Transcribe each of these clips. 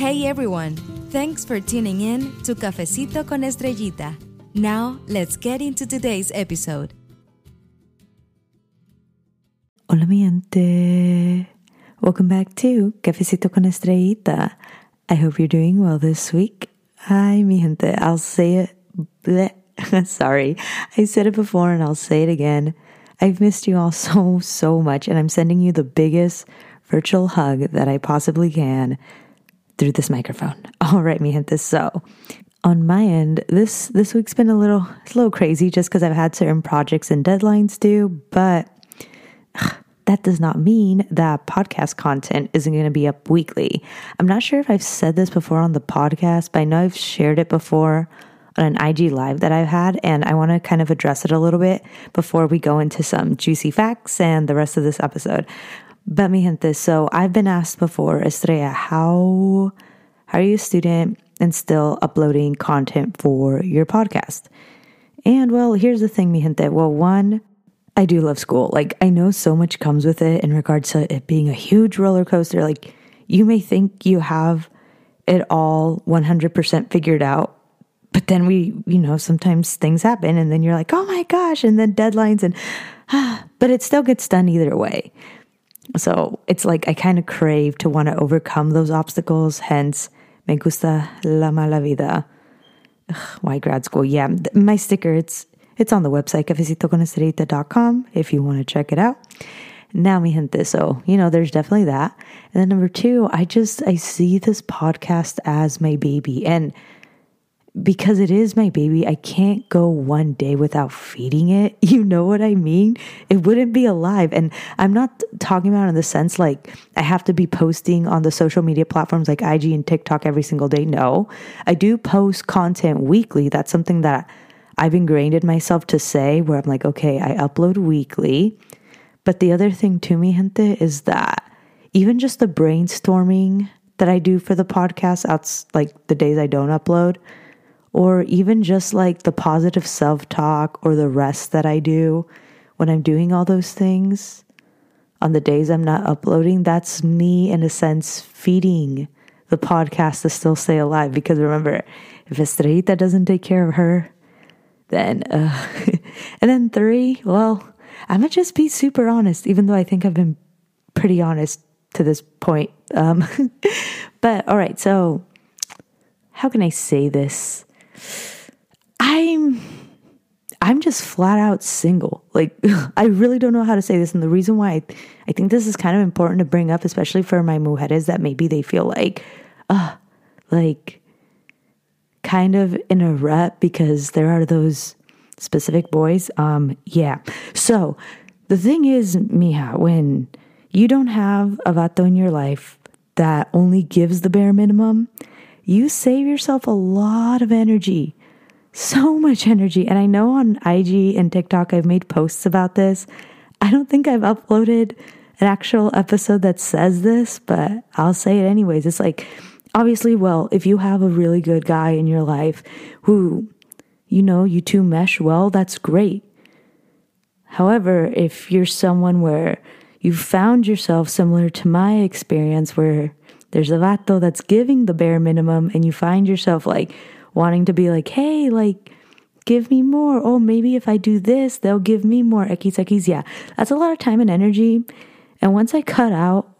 Hey everyone! Thanks for tuning in to Cafecito con Estrellita. Now, let's get into today's episode. Hola mi gente. Welcome back to Cafecito con Estrellita. I hope you're doing well this week. Hi mi gente. I'll say it. Bleh. Sorry. I said it before and I'll say it again. I've missed you all so, so much, and I'm sending you the biggest virtual hug that I possibly can through this microphone. All right, mi gente. So, on my end, this this week's been a little a little crazy just because I've had certain projects and deadlines due, but ugh, that does not mean that podcast content isn't going to be up weekly. I'm not sure if I've said this before on the podcast, but I know I've shared it before on an IG live that I've had, and I want to kind of address it a little bit before we go into some juicy facts and the rest of this episode. But mi gente, so I've been asked before, Estrella, how how are you a student and still uploading content for your podcast? And well, here's the thing, mi gente. Well, one, I do love school. Like I know so much comes with it in regards to it being a huge roller coaster. Like you may think you have it all 100% figured out, but then we, you know, sometimes things happen and then you're like, "Oh my gosh," and then deadlines and but it still gets done either way. So it's like I kind of crave to want to overcome those obstacles. Hence, me gusta la mala vida. Ugh, why grad school? Yeah, my sticker, it's it's on the website, cafecitoconestrellita.com if you want to check it out. Now, mi gente, so, you know, there's definitely that. And then number two, I just, I see this podcast as my baby. And because it is my baby, I can't go one day without feeding it. You know what I mean? It wouldn't be alive. And I'm not talking about in the sense like I have to be posting on the social media platforms like IG and TikTok every single day. No, I do post content weekly. That's something that I've ingrained in myself to say where I'm like, okay, I upload weekly. But the other thing to me, gente, is that even just the brainstorming that I do for the podcast, out like the days I don't upload, or even just like the positive self talk or the rest that I do when I'm doing all those things on the days I'm not uploading, that's me in a sense feeding the podcast to still stay alive. Because remember, if Estrellita doesn't take care of her, then, uh, and then three, well, I'm gonna just be super honest, even though I think I've been pretty honest to this point. Um, but all right, so how can I say this? I'm I'm just flat out single. Like I really don't know how to say this and the reason why I, I think this is kind of important to bring up especially for my mujeres that maybe they feel like uh like kind of in a rut because there are those specific boys. Um yeah. So the thing is, Mija, when you don't have a vato in your life that only gives the bare minimum, you save yourself a lot of energy. So much energy. And I know on IG and TikTok, I've made posts about this. I don't think I've uploaded an actual episode that says this, but I'll say it anyways. It's like, obviously, well, if you have a really good guy in your life who, you know, you two mesh well, that's great. However, if you're someone where you found yourself similar to my experience, where there's a vato that's giving the bare minimum and you find yourself like wanting to be like, hey, like, give me more. Oh, maybe if I do this, they'll give me more. X, X, yeah. That's a lot of time and energy. And once I cut out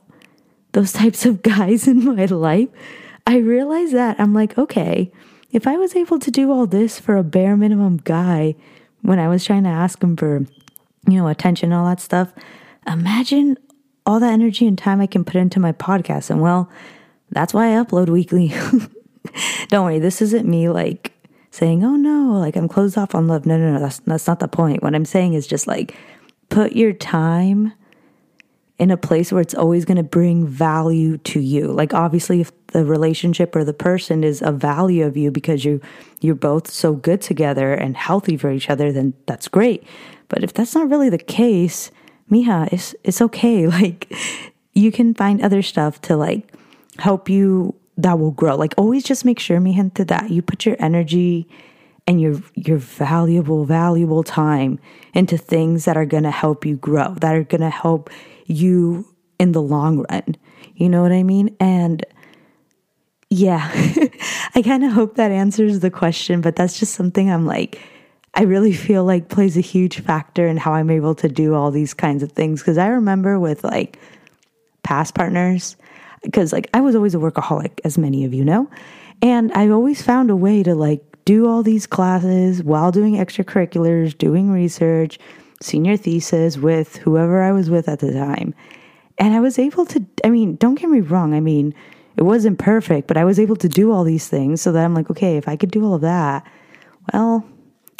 those types of guys in my life, I realized that I'm like, okay, if I was able to do all this for a bare minimum guy when I was trying to ask him for, you know, attention, all that stuff, imagine all that energy and time I can put into my podcast. And well, that's why I upload weekly. Don't worry, this isn't me like saying, oh no, like I'm closed off on love. No, no, no, that's, that's not the point. What I'm saying is just like put your time in a place where it's always going to bring value to you. Like obviously if the relationship or the person is a value of you because you you're both so good together and healthy for each other, then that's great. But if that's not really the case, Mija, it's it's okay. Like you can find other stuff to like help you that will grow. Like always just make sure, mi gente, that you put your energy and your your valuable, valuable time into things that are gonna help you grow, that are gonna help you in the long run. You know what I mean? And yeah, I kind of hope that answers the question, but that's just something I'm like, I really feel like plays a huge factor in how I'm able to do all these kinds of things. Cause I remember with like past partners, because like I was always a workaholic, as many of you know, and I always found a way to like do all these classes while doing extracurriculars, doing research, senior thesis with whoever I was with at the time. And I was able to, I mean, don't get me wrong. I mean, it wasn't perfect, but I was able to do all these things so that I'm like, okay, if I could do all of that, well,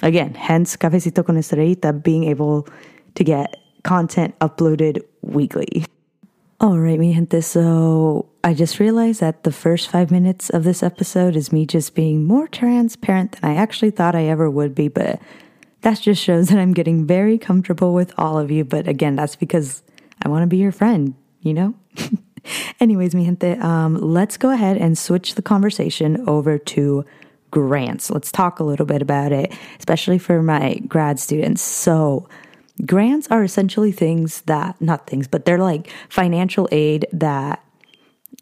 again, hence Cafecito con Estrellita being able to get content uploaded weekly. All right, mi gente. So I just realized that the first five minutes of this episode is me just being more transparent than I actually thought I ever would be. But that just shows that I'm getting very comfortable with all of you. But again, that's because I want to be your friend, you know? Anyways, mi gente, um, let's go ahead and switch the conversation over to grants. Let's talk a little bit about it, especially for my grad students. So, grants are essentially things that, not things, but they're like financial aid that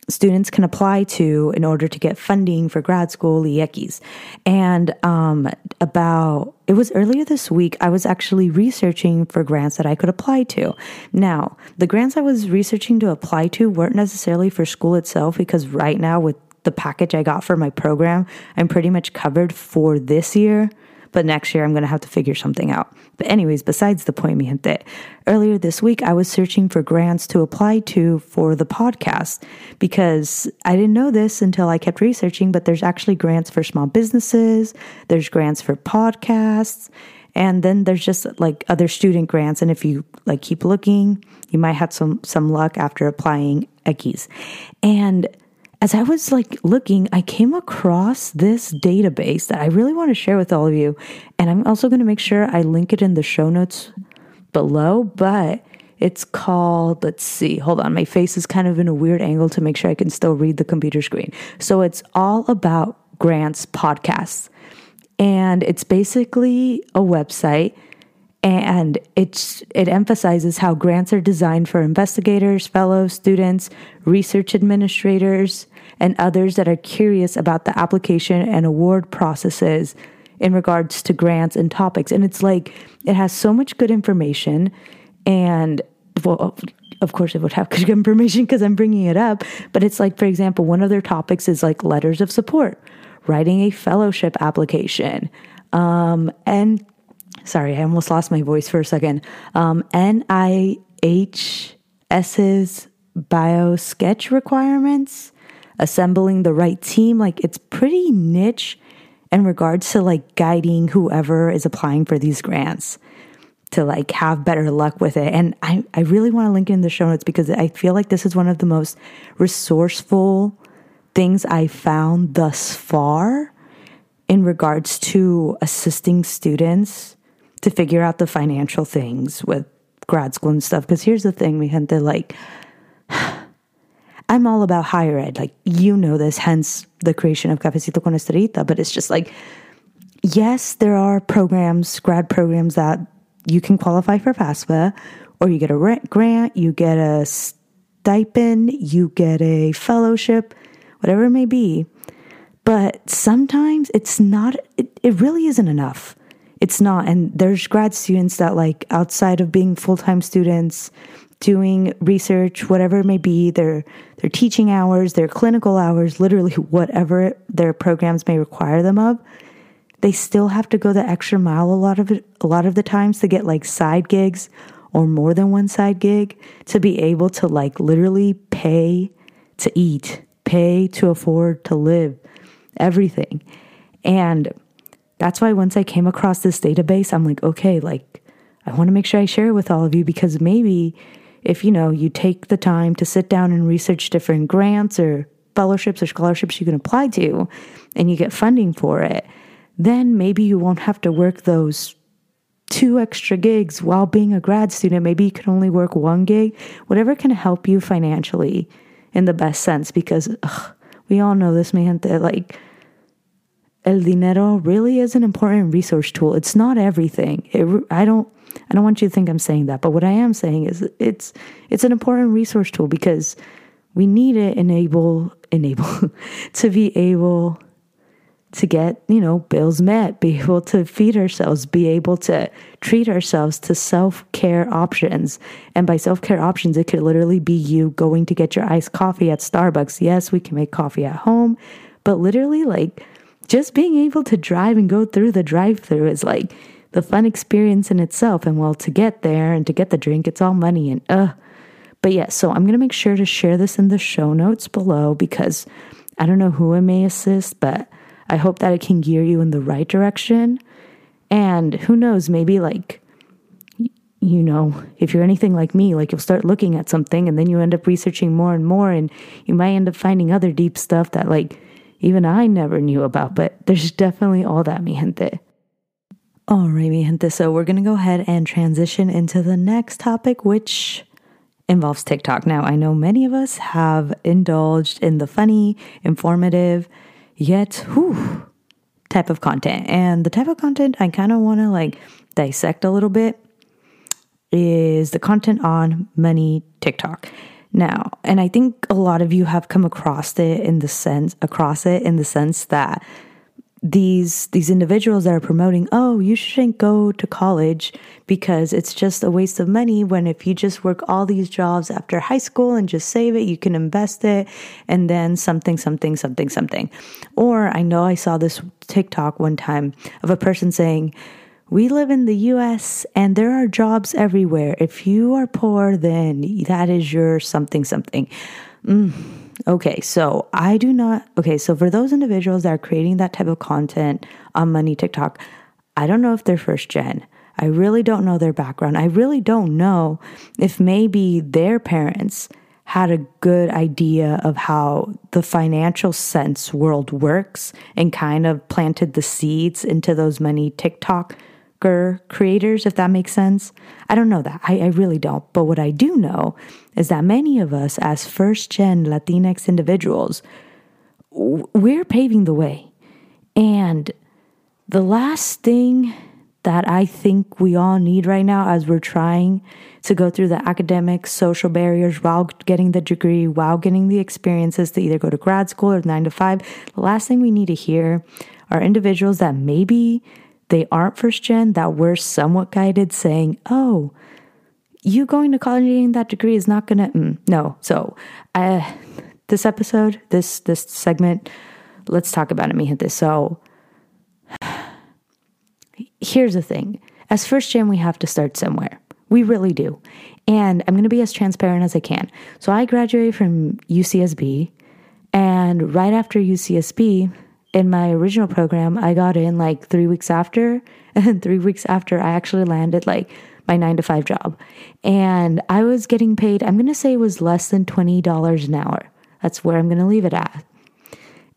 students can apply to in order to get funding for grad school IEKIs. And um, about, it was earlier this week, I was actually researching for grants that I could apply to. Now, the grants I was researching to apply to weren't necessarily for school itself because right now, with the package I got for my program, I'm pretty much covered for this year but next year I'm going to have to figure something out. But, anyways, besides the point, mi gente, earlier this week I was searching for grants to apply to for the podcast because I didn't know this until I kept researching, but there's actually grants for small businesses, there's grants for podcasts. And then there's just like other student grants. And if you like keep looking, you might have some, some luck after applying IEKIs. And as I was like looking, I came across this database that I really want to share with all of you. And I'm also going to make sure I link it in the show notes below, but it's called, let's see, hold on. My face is kind of in a weird angle to make sure I can still read the computer screen. So it's all about grants podcasts. And it's basically a website and it's it emphasizes how grants are designed for investigators, fellows, students, research administrators, and others that are curious about the application and award processes in regards to grants and topics. And it's like it has so much good information and well of course it would have good information because I'm bringing it up, but it's like for example, one of their topics is like letters of support, writing a fellowship application, um, and sorry, I almost lost my voice for a second. Um, NIH's bio sketch requirements, assembling the right team. Like it's pretty niche in regards to like guiding whoever is applying for these grants to like have better luck with it. And I, I really want to link it in the show notes because I feel like this is one of the most resourceful things I found thus far in regards to assisting students to figure out the financial things with grad school and stuff. Because here's the thing, we had to like, I'm all about higher ed. Like, you know this, hence the creation of Cafecito con Estrellita. But it's just like, yes, there are programs, grad programs that you can qualify for FAFSA, or you get a grant, you get a stipend, you get a fellowship, whatever it may be. But sometimes it's not, it, it really isn't enough it's not. And there's grad students that, like, outside of being full time students, doing research, whatever it may be, their their teaching hours, their clinical hours, literally whatever their programs may require them of, they still have to go the extra mile a lot of it, a lot of the times to get like side gigs or more than one side gig to be able to like literally pay to eat, pay to afford to live, everything. And that's why once I came across this database, I'm like, okay, like I want to make sure I share it with all of you because maybe if you know you take the time to sit down and research different grants or fellowships or scholarships you can apply to and you get funding for it, then maybe you won't have to work those two extra gigs while being a grad student. Maybe you can only work one gig, whatever can help you financially in the best sense because ugh, we all know this man that like el dinero really is an important resource tool. It's not everything. It, I don't I don't want you to think I'm saying that, but what I am saying is it's it's an important resource tool because we need it enable enable to be able to get, you know, bills met, be able to feed ourselves, be able to treat ourselves to self care options. And by self care options, it could literally be you going to get your iced coffee at Starbucks. Yes, we can make coffee at home, but literally, like, just being able to drive and go through the drive through is like the fun experience in itself. And well, to get there and to get the drink, it's all money and uh. But yeah, so I'm going to make sure to share this in the show notes below because I don't know who it may assist, but I hope that it can gear you in the right direction. And who knows, maybe like, you know, if you're anything like me, like you'll start looking at something and then you end up researching more and more, and you might end up finding other deep stuff that, like, even I never knew about. But there's definitely all that, mi gente. All right, mi gente. So we're going to go ahead and transition into the next topic, which involves TikTok. Now, I know many of us have indulged in the funny, informative, yet whew, type of content. And the type of content I kind of want to like dissect a little bit is the content on money TikTok. Now, and I think a lot of you have come across it in the sense across it in the sense that these these individuals that are promoting oh you shouldn't go to college because it's just a waste of money when if you just work all these jobs after high school and just save it you can invest it and then something something something something. Or i know i saw this tiktok one time of a person saying we live in the US and there are jobs everywhere. If you are poor, then that is your something something. Mm Okay, so I do not. Okay, so for those individuals that are creating that type of content on Money TikTok, I don't know if they're first gen. I really don't know their background. I really don't know if maybe their parents had a good idea of how the financial sense world works and kind of planted the seeds into those money TikTok creators, if that makes sense. I don't know that. I, I really don't. But what I do know is that many of us, as first gen Latinx individuals, we're paving the way. And the last thing that I think we all need right now as we're trying to go through the academic, social barriers while getting the degree, while getting the experiences to either go to grad school or nine to five, the last thing we need to hear are individuals that maybe they aren't first gen that were somewhat guided saying, oh, you going to college and getting that degree is not gonna mm, no. So uh, this episode, this this segment, let's talk about it, me hit this. So here's the thing. As first gen, we have to start somewhere. We really do. And I'm gonna be as transparent as I can. So I graduated from UCSB, and right after UCSB, in my original program, I got in like three weeks after, and three weeks after, I actually landed like my nine to five job. And I was getting paid, I'm going to say it was less than $20 an hour. That's where I'm going to leave it at.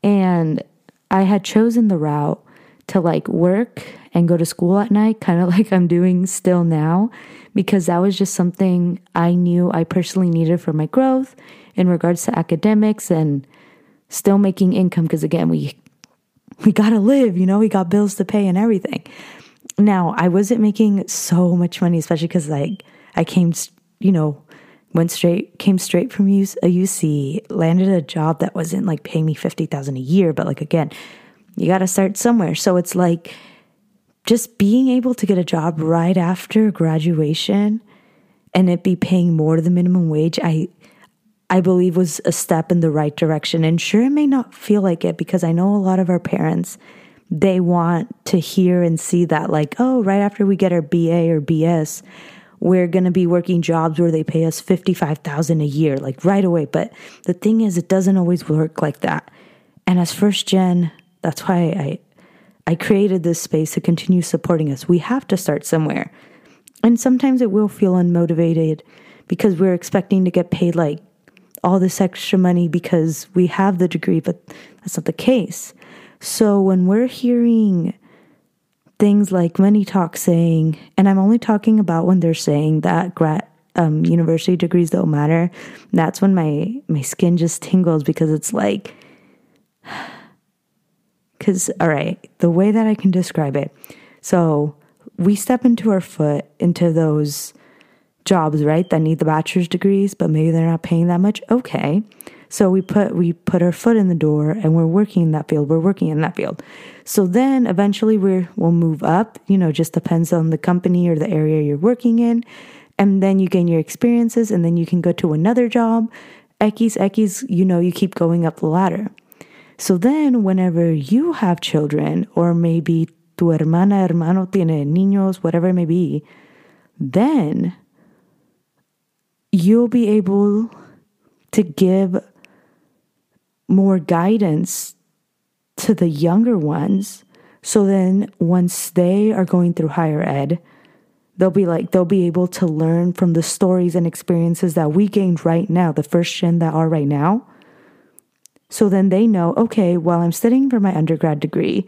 And I had chosen the route to like work and go to school at night, kind of like I'm doing still now, because that was just something I knew I personally needed for my growth in regards to academics and still making income. Because again, we we got to live, you know, we got bills to pay and everything. Now, I wasn't making so much money, especially because like I came, you know, went straight, came straight from a UC, landed a job that wasn't like paying me 50,000 a year. But like, again, you got to start somewhere. So it's like just being able to get a job right after graduation and it be paying more than minimum wage. I, I believe was a step in the right direction. And sure, it may not feel like it because I know a lot of our parents, they want to hear and see that, like, oh, right after we get our BA or BS, we're going to be working jobs where they pay us 55,000 a year, like right away. But the thing is, it doesn't always work like that. And as first gen, that's why I, I created this space to continue supporting us. We have to start somewhere. And sometimes it will feel unmotivated because we're expecting to get paid like all this extra money because we have the degree, but that's not the case. So when we're hearing things like Money Talk saying, and I'm only talking about when they're saying that grad um, university degrees don't matter, that's when my my skin just tingles because it's like, because all right, the way that I can describe it, so we step into our foot into those jobs, right? That need the bachelor's degrees, but maybe they're not paying that much. Okay. So we put we put our foot in the door and we're working in that field. We're working in that field. So then eventually we will move up, you know, just depends on the company or the area you're working in. And then you gain your experiences and then you can go to another job. X, X, you know, you keep going up the ladder. So then whenever you have children or maybe tu hermana, hermano tiene niños, whatever it may be, then you'll be able to give more guidance to the younger ones. So then once they are going through higher ed, they'll be like, they'll be able to learn from the stories and experiences that we gained right now, the first gen that are right now. So then they know, okay, while I'm studying for my undergrad degree,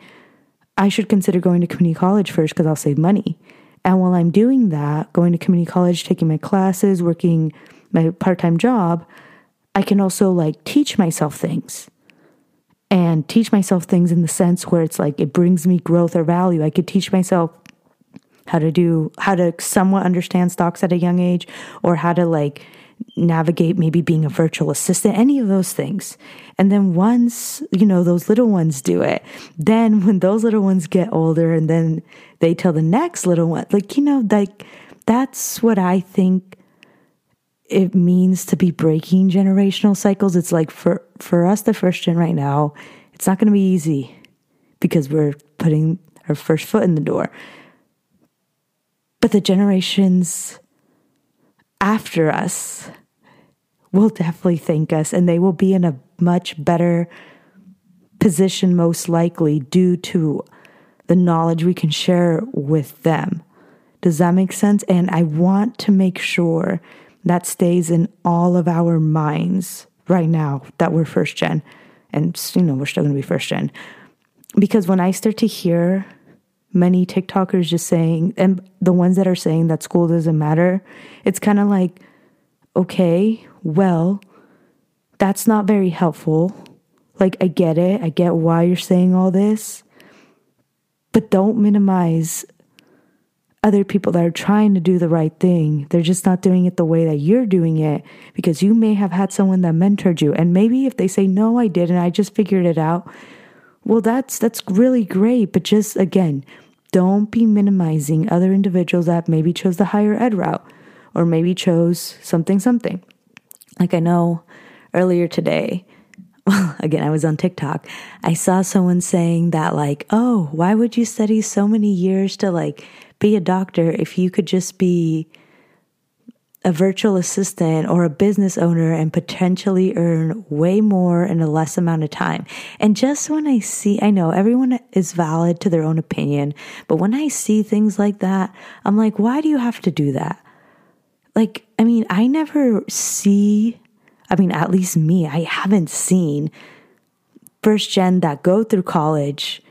I should consider going to community college first because I'll save money. And while I'm doing that, going to community college, taking my classes, working my part time job, I can also like teach myself things and teach myself things in the sense where it's like it brings me growth or value. I could teach myself how to do, how to somewhat understand stocks at a young age or how to like navigate maybe being a virtual assistant, any of those things. And then once, you know, those little ones do it, then when those little ones get older and then they tell the next little one, like, you know, like that's what I think it means to be breaking generational cycles. It's like for, for us, the first gen right now, it's not going to be easy because we're putting our first foot in the door. But the generations after us will definitely thank us and they will be in a much better position, most likely, due to the knowledge we can share with them. Does that make sense? And I want to make sure that stays in all of our minds right now that we're first gen. And, you know, we're still going to be first gen. Because when I start to hear many TikTokers just saying, and the ones that are saying that school doesn't matter, it's kind of like, okay, well, that's not very helpful. Like, I get it. I get why you're saying all this. But don't minimize other people that are trying to do the right thing. They're just not doing it the way that you're doing it because you may have had someone that mentored you. And maybe if they say, no, I didn't, I just figured it out. Well, that's that's really great, but just again, don't be minimizing other individuals that maybe chose the higher ed route or maybe chose something something. Like I know earlier today, well, again, I was on TikTok. I saw someone saying that, like, oh, why would you study so many years to like be a doctor if you could just be a virtual assistant or a business owner and potentially earn way more in a less amount of time. And just when I see, I know everyone is valid to their own opinion, but when I see things like that, I'm like, why do you have to do that? Like, I mean, I never see, I mean, at least me, I haven't seen first gen that go through college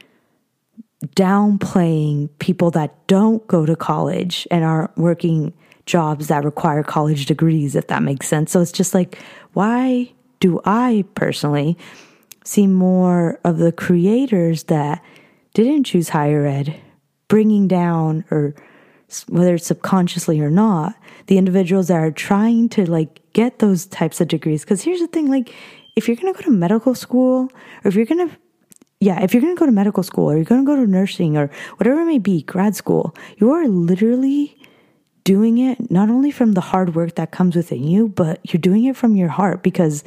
downplaying people that don't go to college and aren't working jobs that require college degrees, if that makes sense. So it's just like, why do I personally see more of the creators that didn't choose higher ed bringing down or whether it's subconsciously or not the individuals that are trying to like get those types of degrees because here's the thing like if you're going to go to medical school or if you're going to yeah if you're going to go to medical school or you're going to go to nursing or whatever it may be grad school you are literally doing it not only from the hard work that comes within you, but you're doing it from your heart because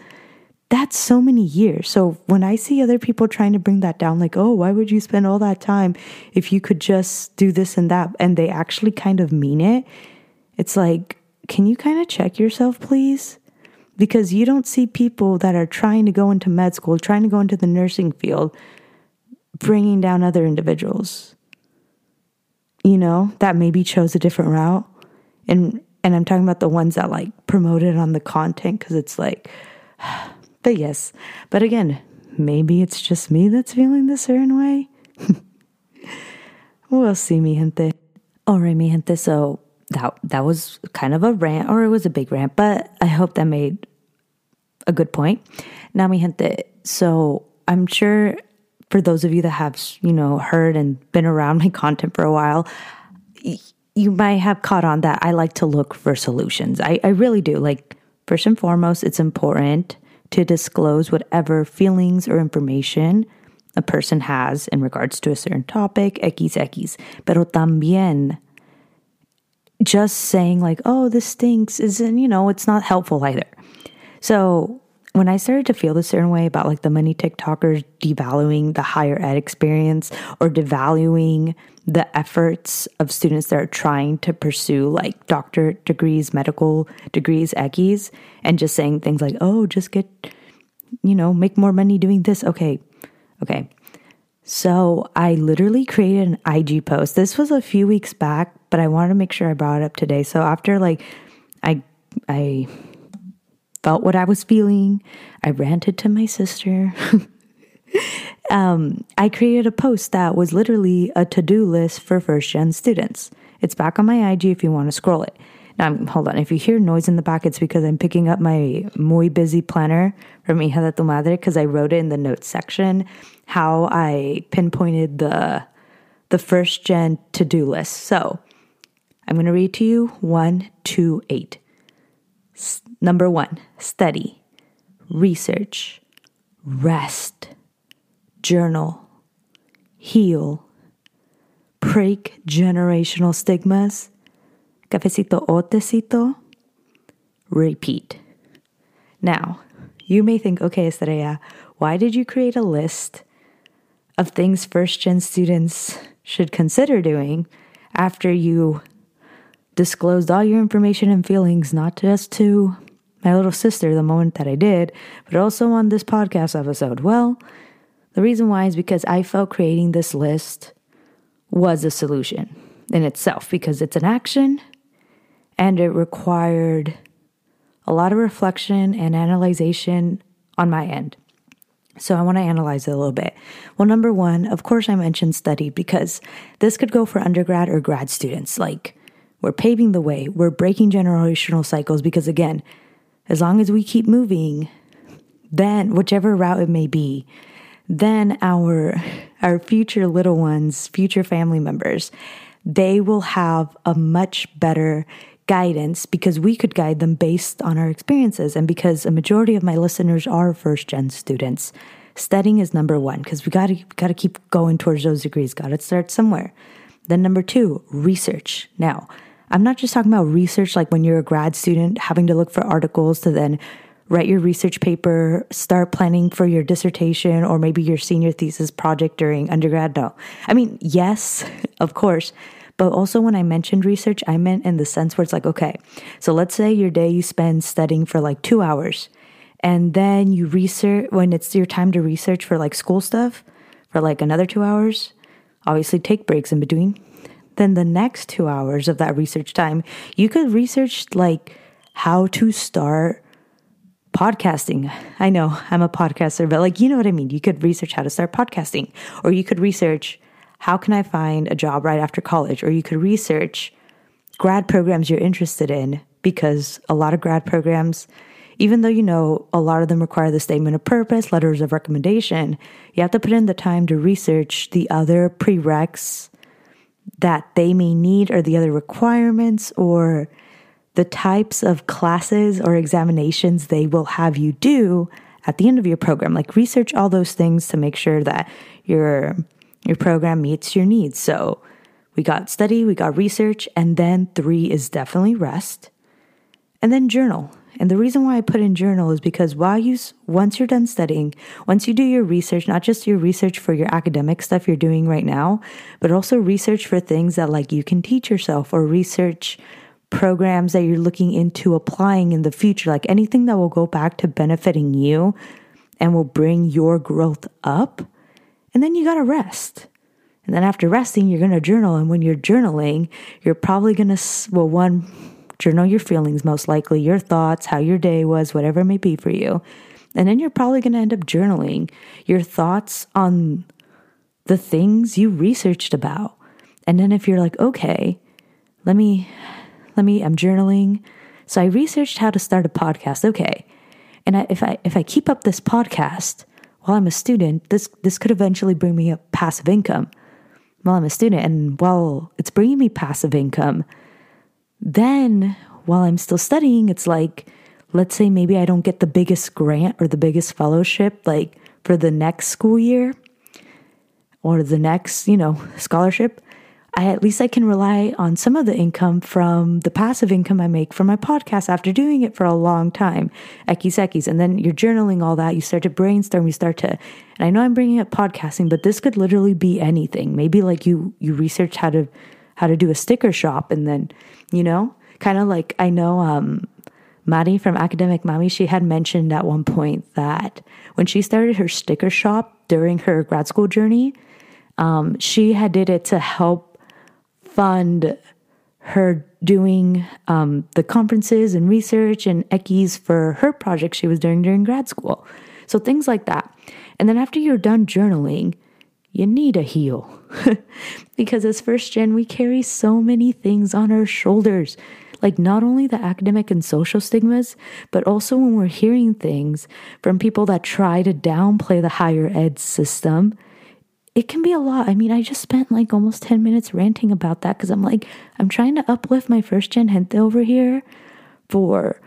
that's so many years. So when I see other people trying to bring that down, like, oh, why would you spend all that time if you could just do this and that? And they actually kind of mean it. It's like, can you kind of check yourself, please? Because you don't see people that are trying to go into med school, trying to go into the nursing field, bringing down other individuals, you know, that maybe chose a different route and and I'm talking about the ones that like promote it on the content because it's like, but yes, but again, maybe it's just me that's feeling this certain way. we'll see, mi gente. All right, mi gente. So that that was kind of a rant, or it was a big rant, but I hope that made a good point. Now, mi gente. So I'm sure for those of you that have you know heard and been around my content for a while you might have caught on that I like to look for solutions. I, I really do. Like, first and foremost, it's important to disclose whatever feelings or information a person has in regards to a certain topic, X, X. Pero también, just saying, like, oh, this stinks, isn't, you know, it's not helpful either. So, when I started to feel this certain way about like the many TikTokers devaluing the higher ed experience or devaluing the efforts of students that are trying to pursue like doctorate degrees, medical degrees, Eckies, and just saying things like, oh, just get, you know, make more money doing this. Okay. Okay. So I literally created an IG post. This was a few weeks back, but I wanted to make sure I brought it up today. So after like I I felt what I was feeling. I ranted to my sister. um, I created a post that was literally a to do list for first gen students. It's back on my IG if you want to scroll it. Now, hold on. If you hear noise in the back, it's because I'm picking up my muy busy planner from Hija de tu Madre because I wrote it in the notes section how I pinpointed the the first gen to do list. So I'm going to read to you one, two, eight. Number one, study, research, rest, journal, heal, break generational stigmas, cafecito o tecito, repeat. Now, you may think, okay, Estrella, why did you create a list of things first gen students should consider doing after you disclosed all your information and feelings, not just to my little sister the moment that I did, but also on this podcast episode? Well, the reason why is because I felt creating this list was a solution in itself because it's an action and it required a lot of reflection and analyzation on my end. So I want to analyze it a little bit. Well, number one, of course, I mentioned study because this could go for undergrad or grad students. Like, we're paving the way, we're breaking generational cycles because, again, as long as we keep moving, then whichever route it may be, then our our future little ones, future family members, they will have a much better guidance because we could guide them based on our experiences and because a majority of my listeners are first gen students. Studying is number 1 because we got to got to keep going towards those degrees. Got to start somewhere. Then number 2, research. Now, I'm not just talking about research like when you're a grad student having to look for articles to then write your research paper, start planning for your dissertation or maybe your senior thesis project during undergrad. No. I mean, yes, of course. But also, when I mentioned research, I meant in the sense where it's like, okay, so let's say your day you spend studying for like two hours, and then you research when it's your time to research for like school stuff for like another two hours. Obviously, take breaks in between then the next two hours of that research time, you could research like how to start podcasting. I know I'm a podcaster, but like, you know what I mean? You could research how to start podcasting, or you could research how can I find a job right after college, or you could research grad programs you're interested in because a lot of grad programs, even though you know a lot of them require the statement of purpose, letters of recommendation, you have to put in the time to research the other prereqs that they may need or the other requirements or the types of classes or examinations they will have you do at the end of your program. Like research all those things to make sure that your your program meets your needs. So we got study we got research and then 3 is definitely rest. And then journal. And the reason why I put in journal is because while you once you're done studying, once you do your research, not just your research for your academic stuff you're doing right now, but also research for things that like you can teach yourself or research programs that you're looking into applying in the future, like anything that will go back to benefiting you and will bring your growth up. And then you got to rest. And then after resting, you're going to journal. And when you're journaling, you're probably going to, well, one, Journal your feelings, most likely, your thoughts, how your day was, whatever it may be for you. And then you're probably going to end up journaling your thoughts on the things you researched about. And then if you're like, okay, let me, let me, I'm journaling. So I researched how to start a podcast. Okay. And I, if I, if I keep up this podcast while I'm a student, this, this could eventually bring me a passive income. while I'm a student and while it's bringing me passive income, then while I'm still studying, it's like, let's say maybe I don't get the biggest grant or the biggest fellowship like for the next school year or the next, you know, scholarship. I at least I can rely on some of the income from the passive income I make from my podcast after doing it for a long time. Ekis Ekis. And then you're journaling all that. You start to brainstorm. You start to, and I know I'm bringing up podcasting, but this could literally be anything. Maybe like you, you research how to, how to do a sticker shop and then, you know, kind of like I know, um, Mari from Academic Mommy, she had mentioned at one point that when she started her sticker shop during her grad school journey, um, she had did it to help fund her doing um, the conferences and research and Ekis for her project she was doing during grad school. So things like that. And then after you're done journaling, you need a heal. because as first gen, we carry so many things on our shoulders. Like not only the academic and social stigmas, but also when we're hearing things from people that try to downplay the higher ed system it can be a lot. I mean, I just spent like almost 10 minutes ranting about that because I'm like, I'm trying to uplift my first gen gente over here for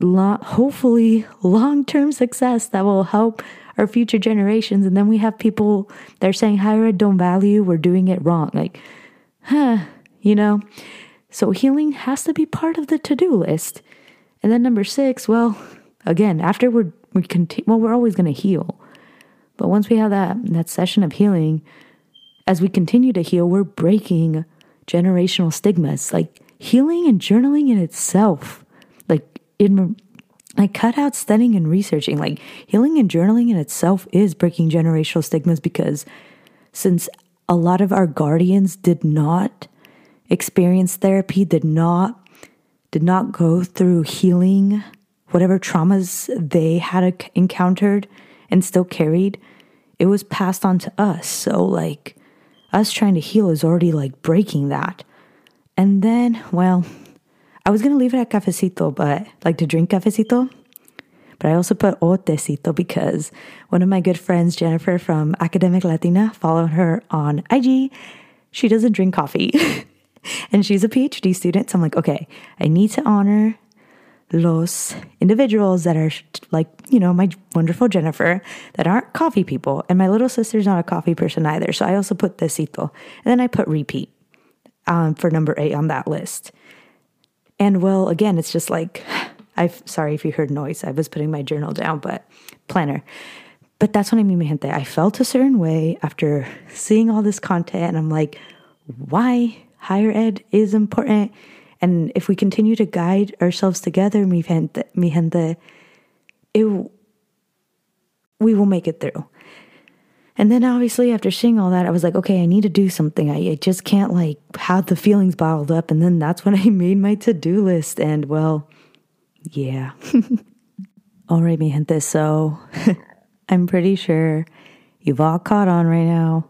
lo- hopefully long term success that will help our future generations. And then we have people that are saying higher ed don't value, we're doing it wrong. Like, huh, you know? So healing has to be part of the to do list. And then number six, well, again, after we're, we continue, well, we're always going to heal. But once we have that that session of healing, as we continue to heal, we're breaking generational stigmas. Like healing and journaling in itself, like in like cut out studying and researching. Like healing and journaling in itself is breaking generational stigmas because since a lot of our guardians did not experience therapy, did not did not go through healing whatever traumas they had encountered and still carried, it was passed on to us. So, like, us trying to heal is already like breaking that. And then, well, I was to leave it at cafecito, but like to drink cafecito. But I also put otecito because one of my good friends, Jennifer from Academic Latina, followed her on IG. She doesn't drink coffee and she's a PhD student. So I'm like, okay, I need to honor los individuals that are like, you know, my wonderful Jennifer that aren't coffee people. And my little sister's not a coffee person either. So I also put tecito. And then I put repeat um, for number eight on that list. And well, again, it's just like, I'm sorry if you heard noise. I was putting my journal down, but planner. But that's what I mean, mi gente. I felt a certain way after seeing all this content. And I'm like, why higher ed is important and if we continue to guide ourselves together, mi gente, mi gente it, we will make it through. And then obviously after seeing all that, I was like, okay, I need to do something. I, I just can't like have the feelings bottled up. And then that's when I made my to-do list. And well, yeah. all right, mi gente. So I'm pretty sure you've all caught on right now.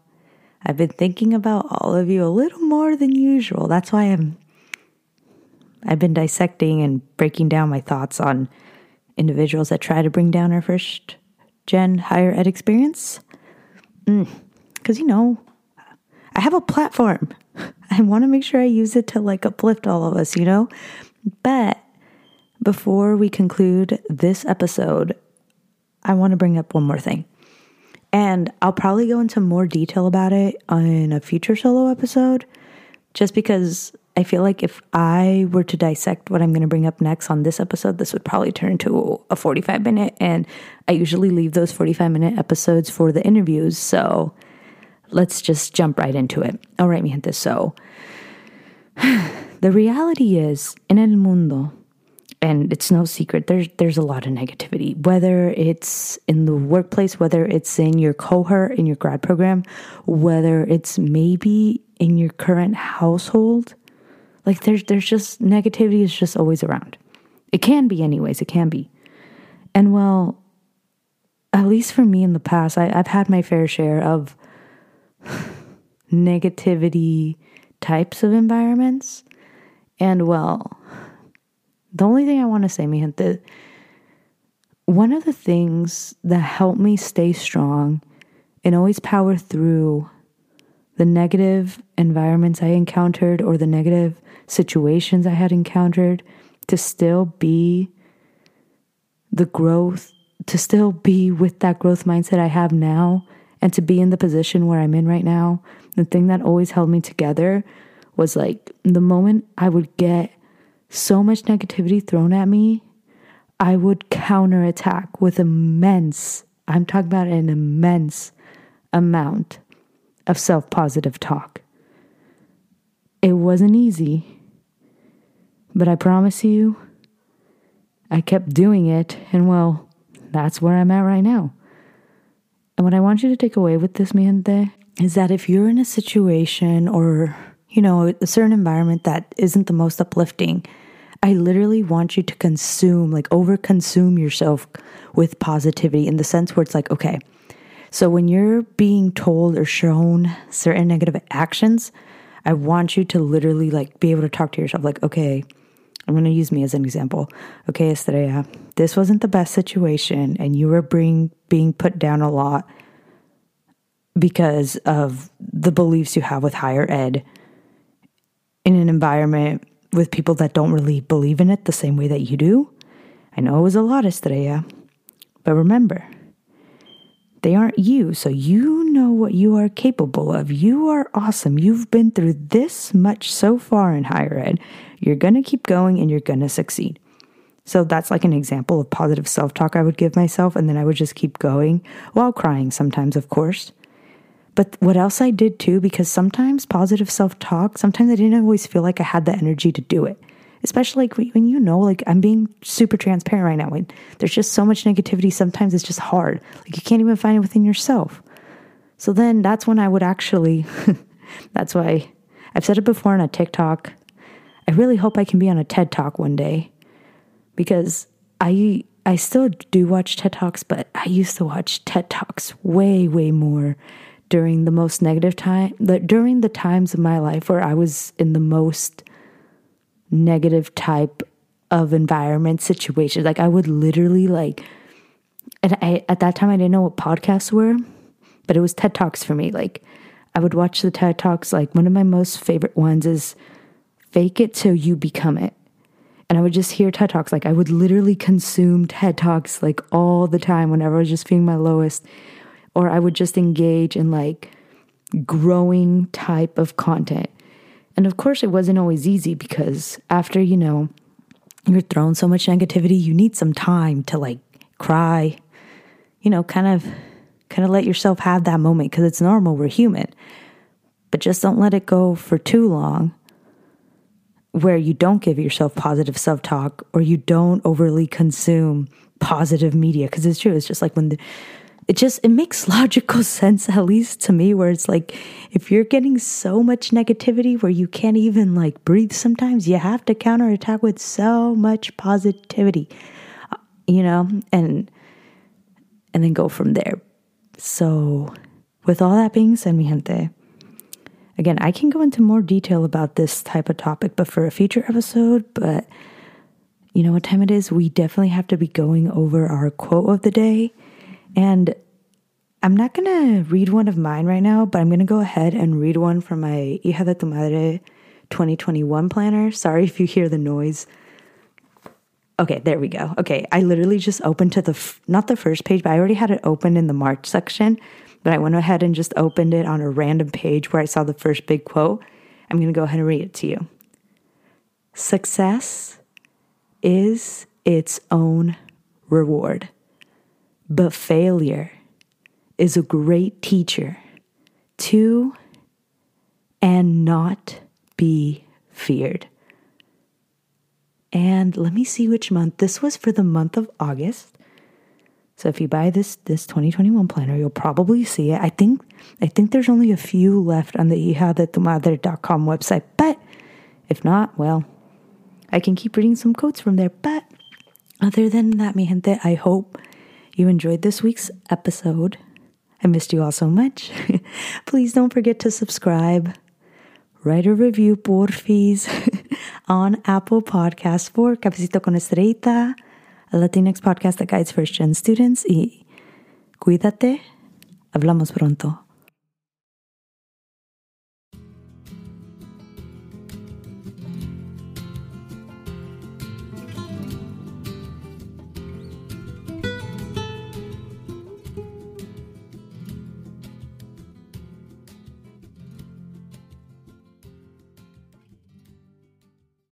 I've been thinking about all of you a little more than usual. That's why I'm I've been dissecting and breaking down my thoughts on individuals that try to bring down our first gen higher ed experience. Because, mm, you know, I have a platform. I want to make sure I use it to like uplift all of us, you know? But before we conclude this episode, I want to bring up one more thing. And I'll probably go into more detail about it in a future solo episode just because I feel like if I were to dissect what I'm going to bring up next on this episode, this would probably turn into a 45 minute. And I usually leave those 45 minute episodes for the interviews. So let's just jump right into it. All right, mi gente. So the reality is, in el mundo, and it's no secret, there's, there's a lot of negativity, whether it's in the workplace, whether it's in your cohort, in your grad program, whether it's maybe in your current household like there's there's just negativity is just always around. It can be anyways, it can be. And well, at least for me in the past, I, I've had my fair share of negativity types of environments. And well, the only thing I want to say, mi gente, one of the things that helped me stay strong and always power through the negative environments I encountered or the negative situations I had encountered to still be the growth, to still be with that growth mindset I have now, and to be in the position where I'm in right now. The thing that always held me together was like the moment I would get so much negativity thrown at me, I would counterattack with immense, I'm talking about an immense amount of self positive talk. It wasn't easy, but I promise you, I kept doing it, and well, that's where I'm at right now. And what I want you to take away with this, mi gente, is that if you're in a situation or, you know, a certain environment that isn't the most uplifting, I literally want you to consume, like over consume yourself with positivity in the sense where it's like, okay, so when you're being told or shown certain negative actions, I want you to literally like be able to talk to yourself like, okay, I'm going to use me as an example. Okay, Estrella, this wasn't the best situation and you were being being put down a lot because of the beliefs you have with higher ed in an environment with people that don't really believe in it the same way that you do. I know it was a lot, Estrella, but remember, they aren't you, so you know what you are capable of. You are awesome. You've been through this much so far in higher ed. You're going to keep going and you're going to succeed. So that's like an example of positive self talk I would give myself, and then I would just keep going while crying sometimes, of course. But what else I did too, because sometimes positive self talk, sometimes I didn't always feel like I had the energy to do it. Especially like when you know, like I'm being super transparent right now. When there's just so much negativity, sometimes it's just hard. Like you can't even find it within yourself. So then that's when I would actually, that's why I've said it before on a TikTok. I really hope I can be on a TED Talk one day because I I still do watch TED Talks, but I used to watch TED Talks way, way more during the most negative time, during the times of my life where I was in the most negative type of environment situation. Like I would literally like, and I, at that time I didn't know what podcasts were, but it was TED Talks for me. Like I would watch the TED Talks. Like one of my most favorite ones is Fake It Till You Become It. And I would just hear TED Talks. Like I would literally consume TED Talks like all the time whenever I was just feeling my lowest or I would just engage in like growing type of content. And of course, it wasn't always easy because after, you know, you're thrown so much negativity, you need some time to like cry, you know, kind of kind of let yourself have that moment because it's normal, we're human. But just don't let it go for too long where you don't give yourself positive self-talk or you don't overly consume positive media because it's true it's just like when the it just it makes logical sense at least to me where it's like if you're getting so much negativity where you can't even like breathe sometimes you have to counterattack with so much positivity uh, you know and and then go from there. So with all that being said mi gente again i can go into more detail about this type of topic but for a future episode but you know what time it is? We definitely have to be going over our quote of the day and I'm not going to read one of mine right now, but I'm going to go ahead and read one from my Hija de tu Madre 2021 planner. Sorry if you hear the noise. Okay, there we go. Okay, I literally just opened to the, f- not the first page, but I already had it open in the March section. But I went ahead and just opened it on a random page where I saw the first big quote. I'm going to go ahead and read it to you. Success is its own reward. But failure is a great teacher to and not be feared. And let me see which month. This was for the month of August. So if you buy this this 2021 planner, you'll probably see it. I think I think there's only a few left on the hijadetumadre.com website, but if not, well, I can keep reading some quotes from there. But other than that, mi gente, I hope you enjoyed this week's episode. I missed you all so much. Please don't forget to subscribe, write a review, porfis, on Apple Podcasts for Cafecito con Estrellita, a Latinx podcast that guides first gen students. Y cuídate. Hablamos pronto.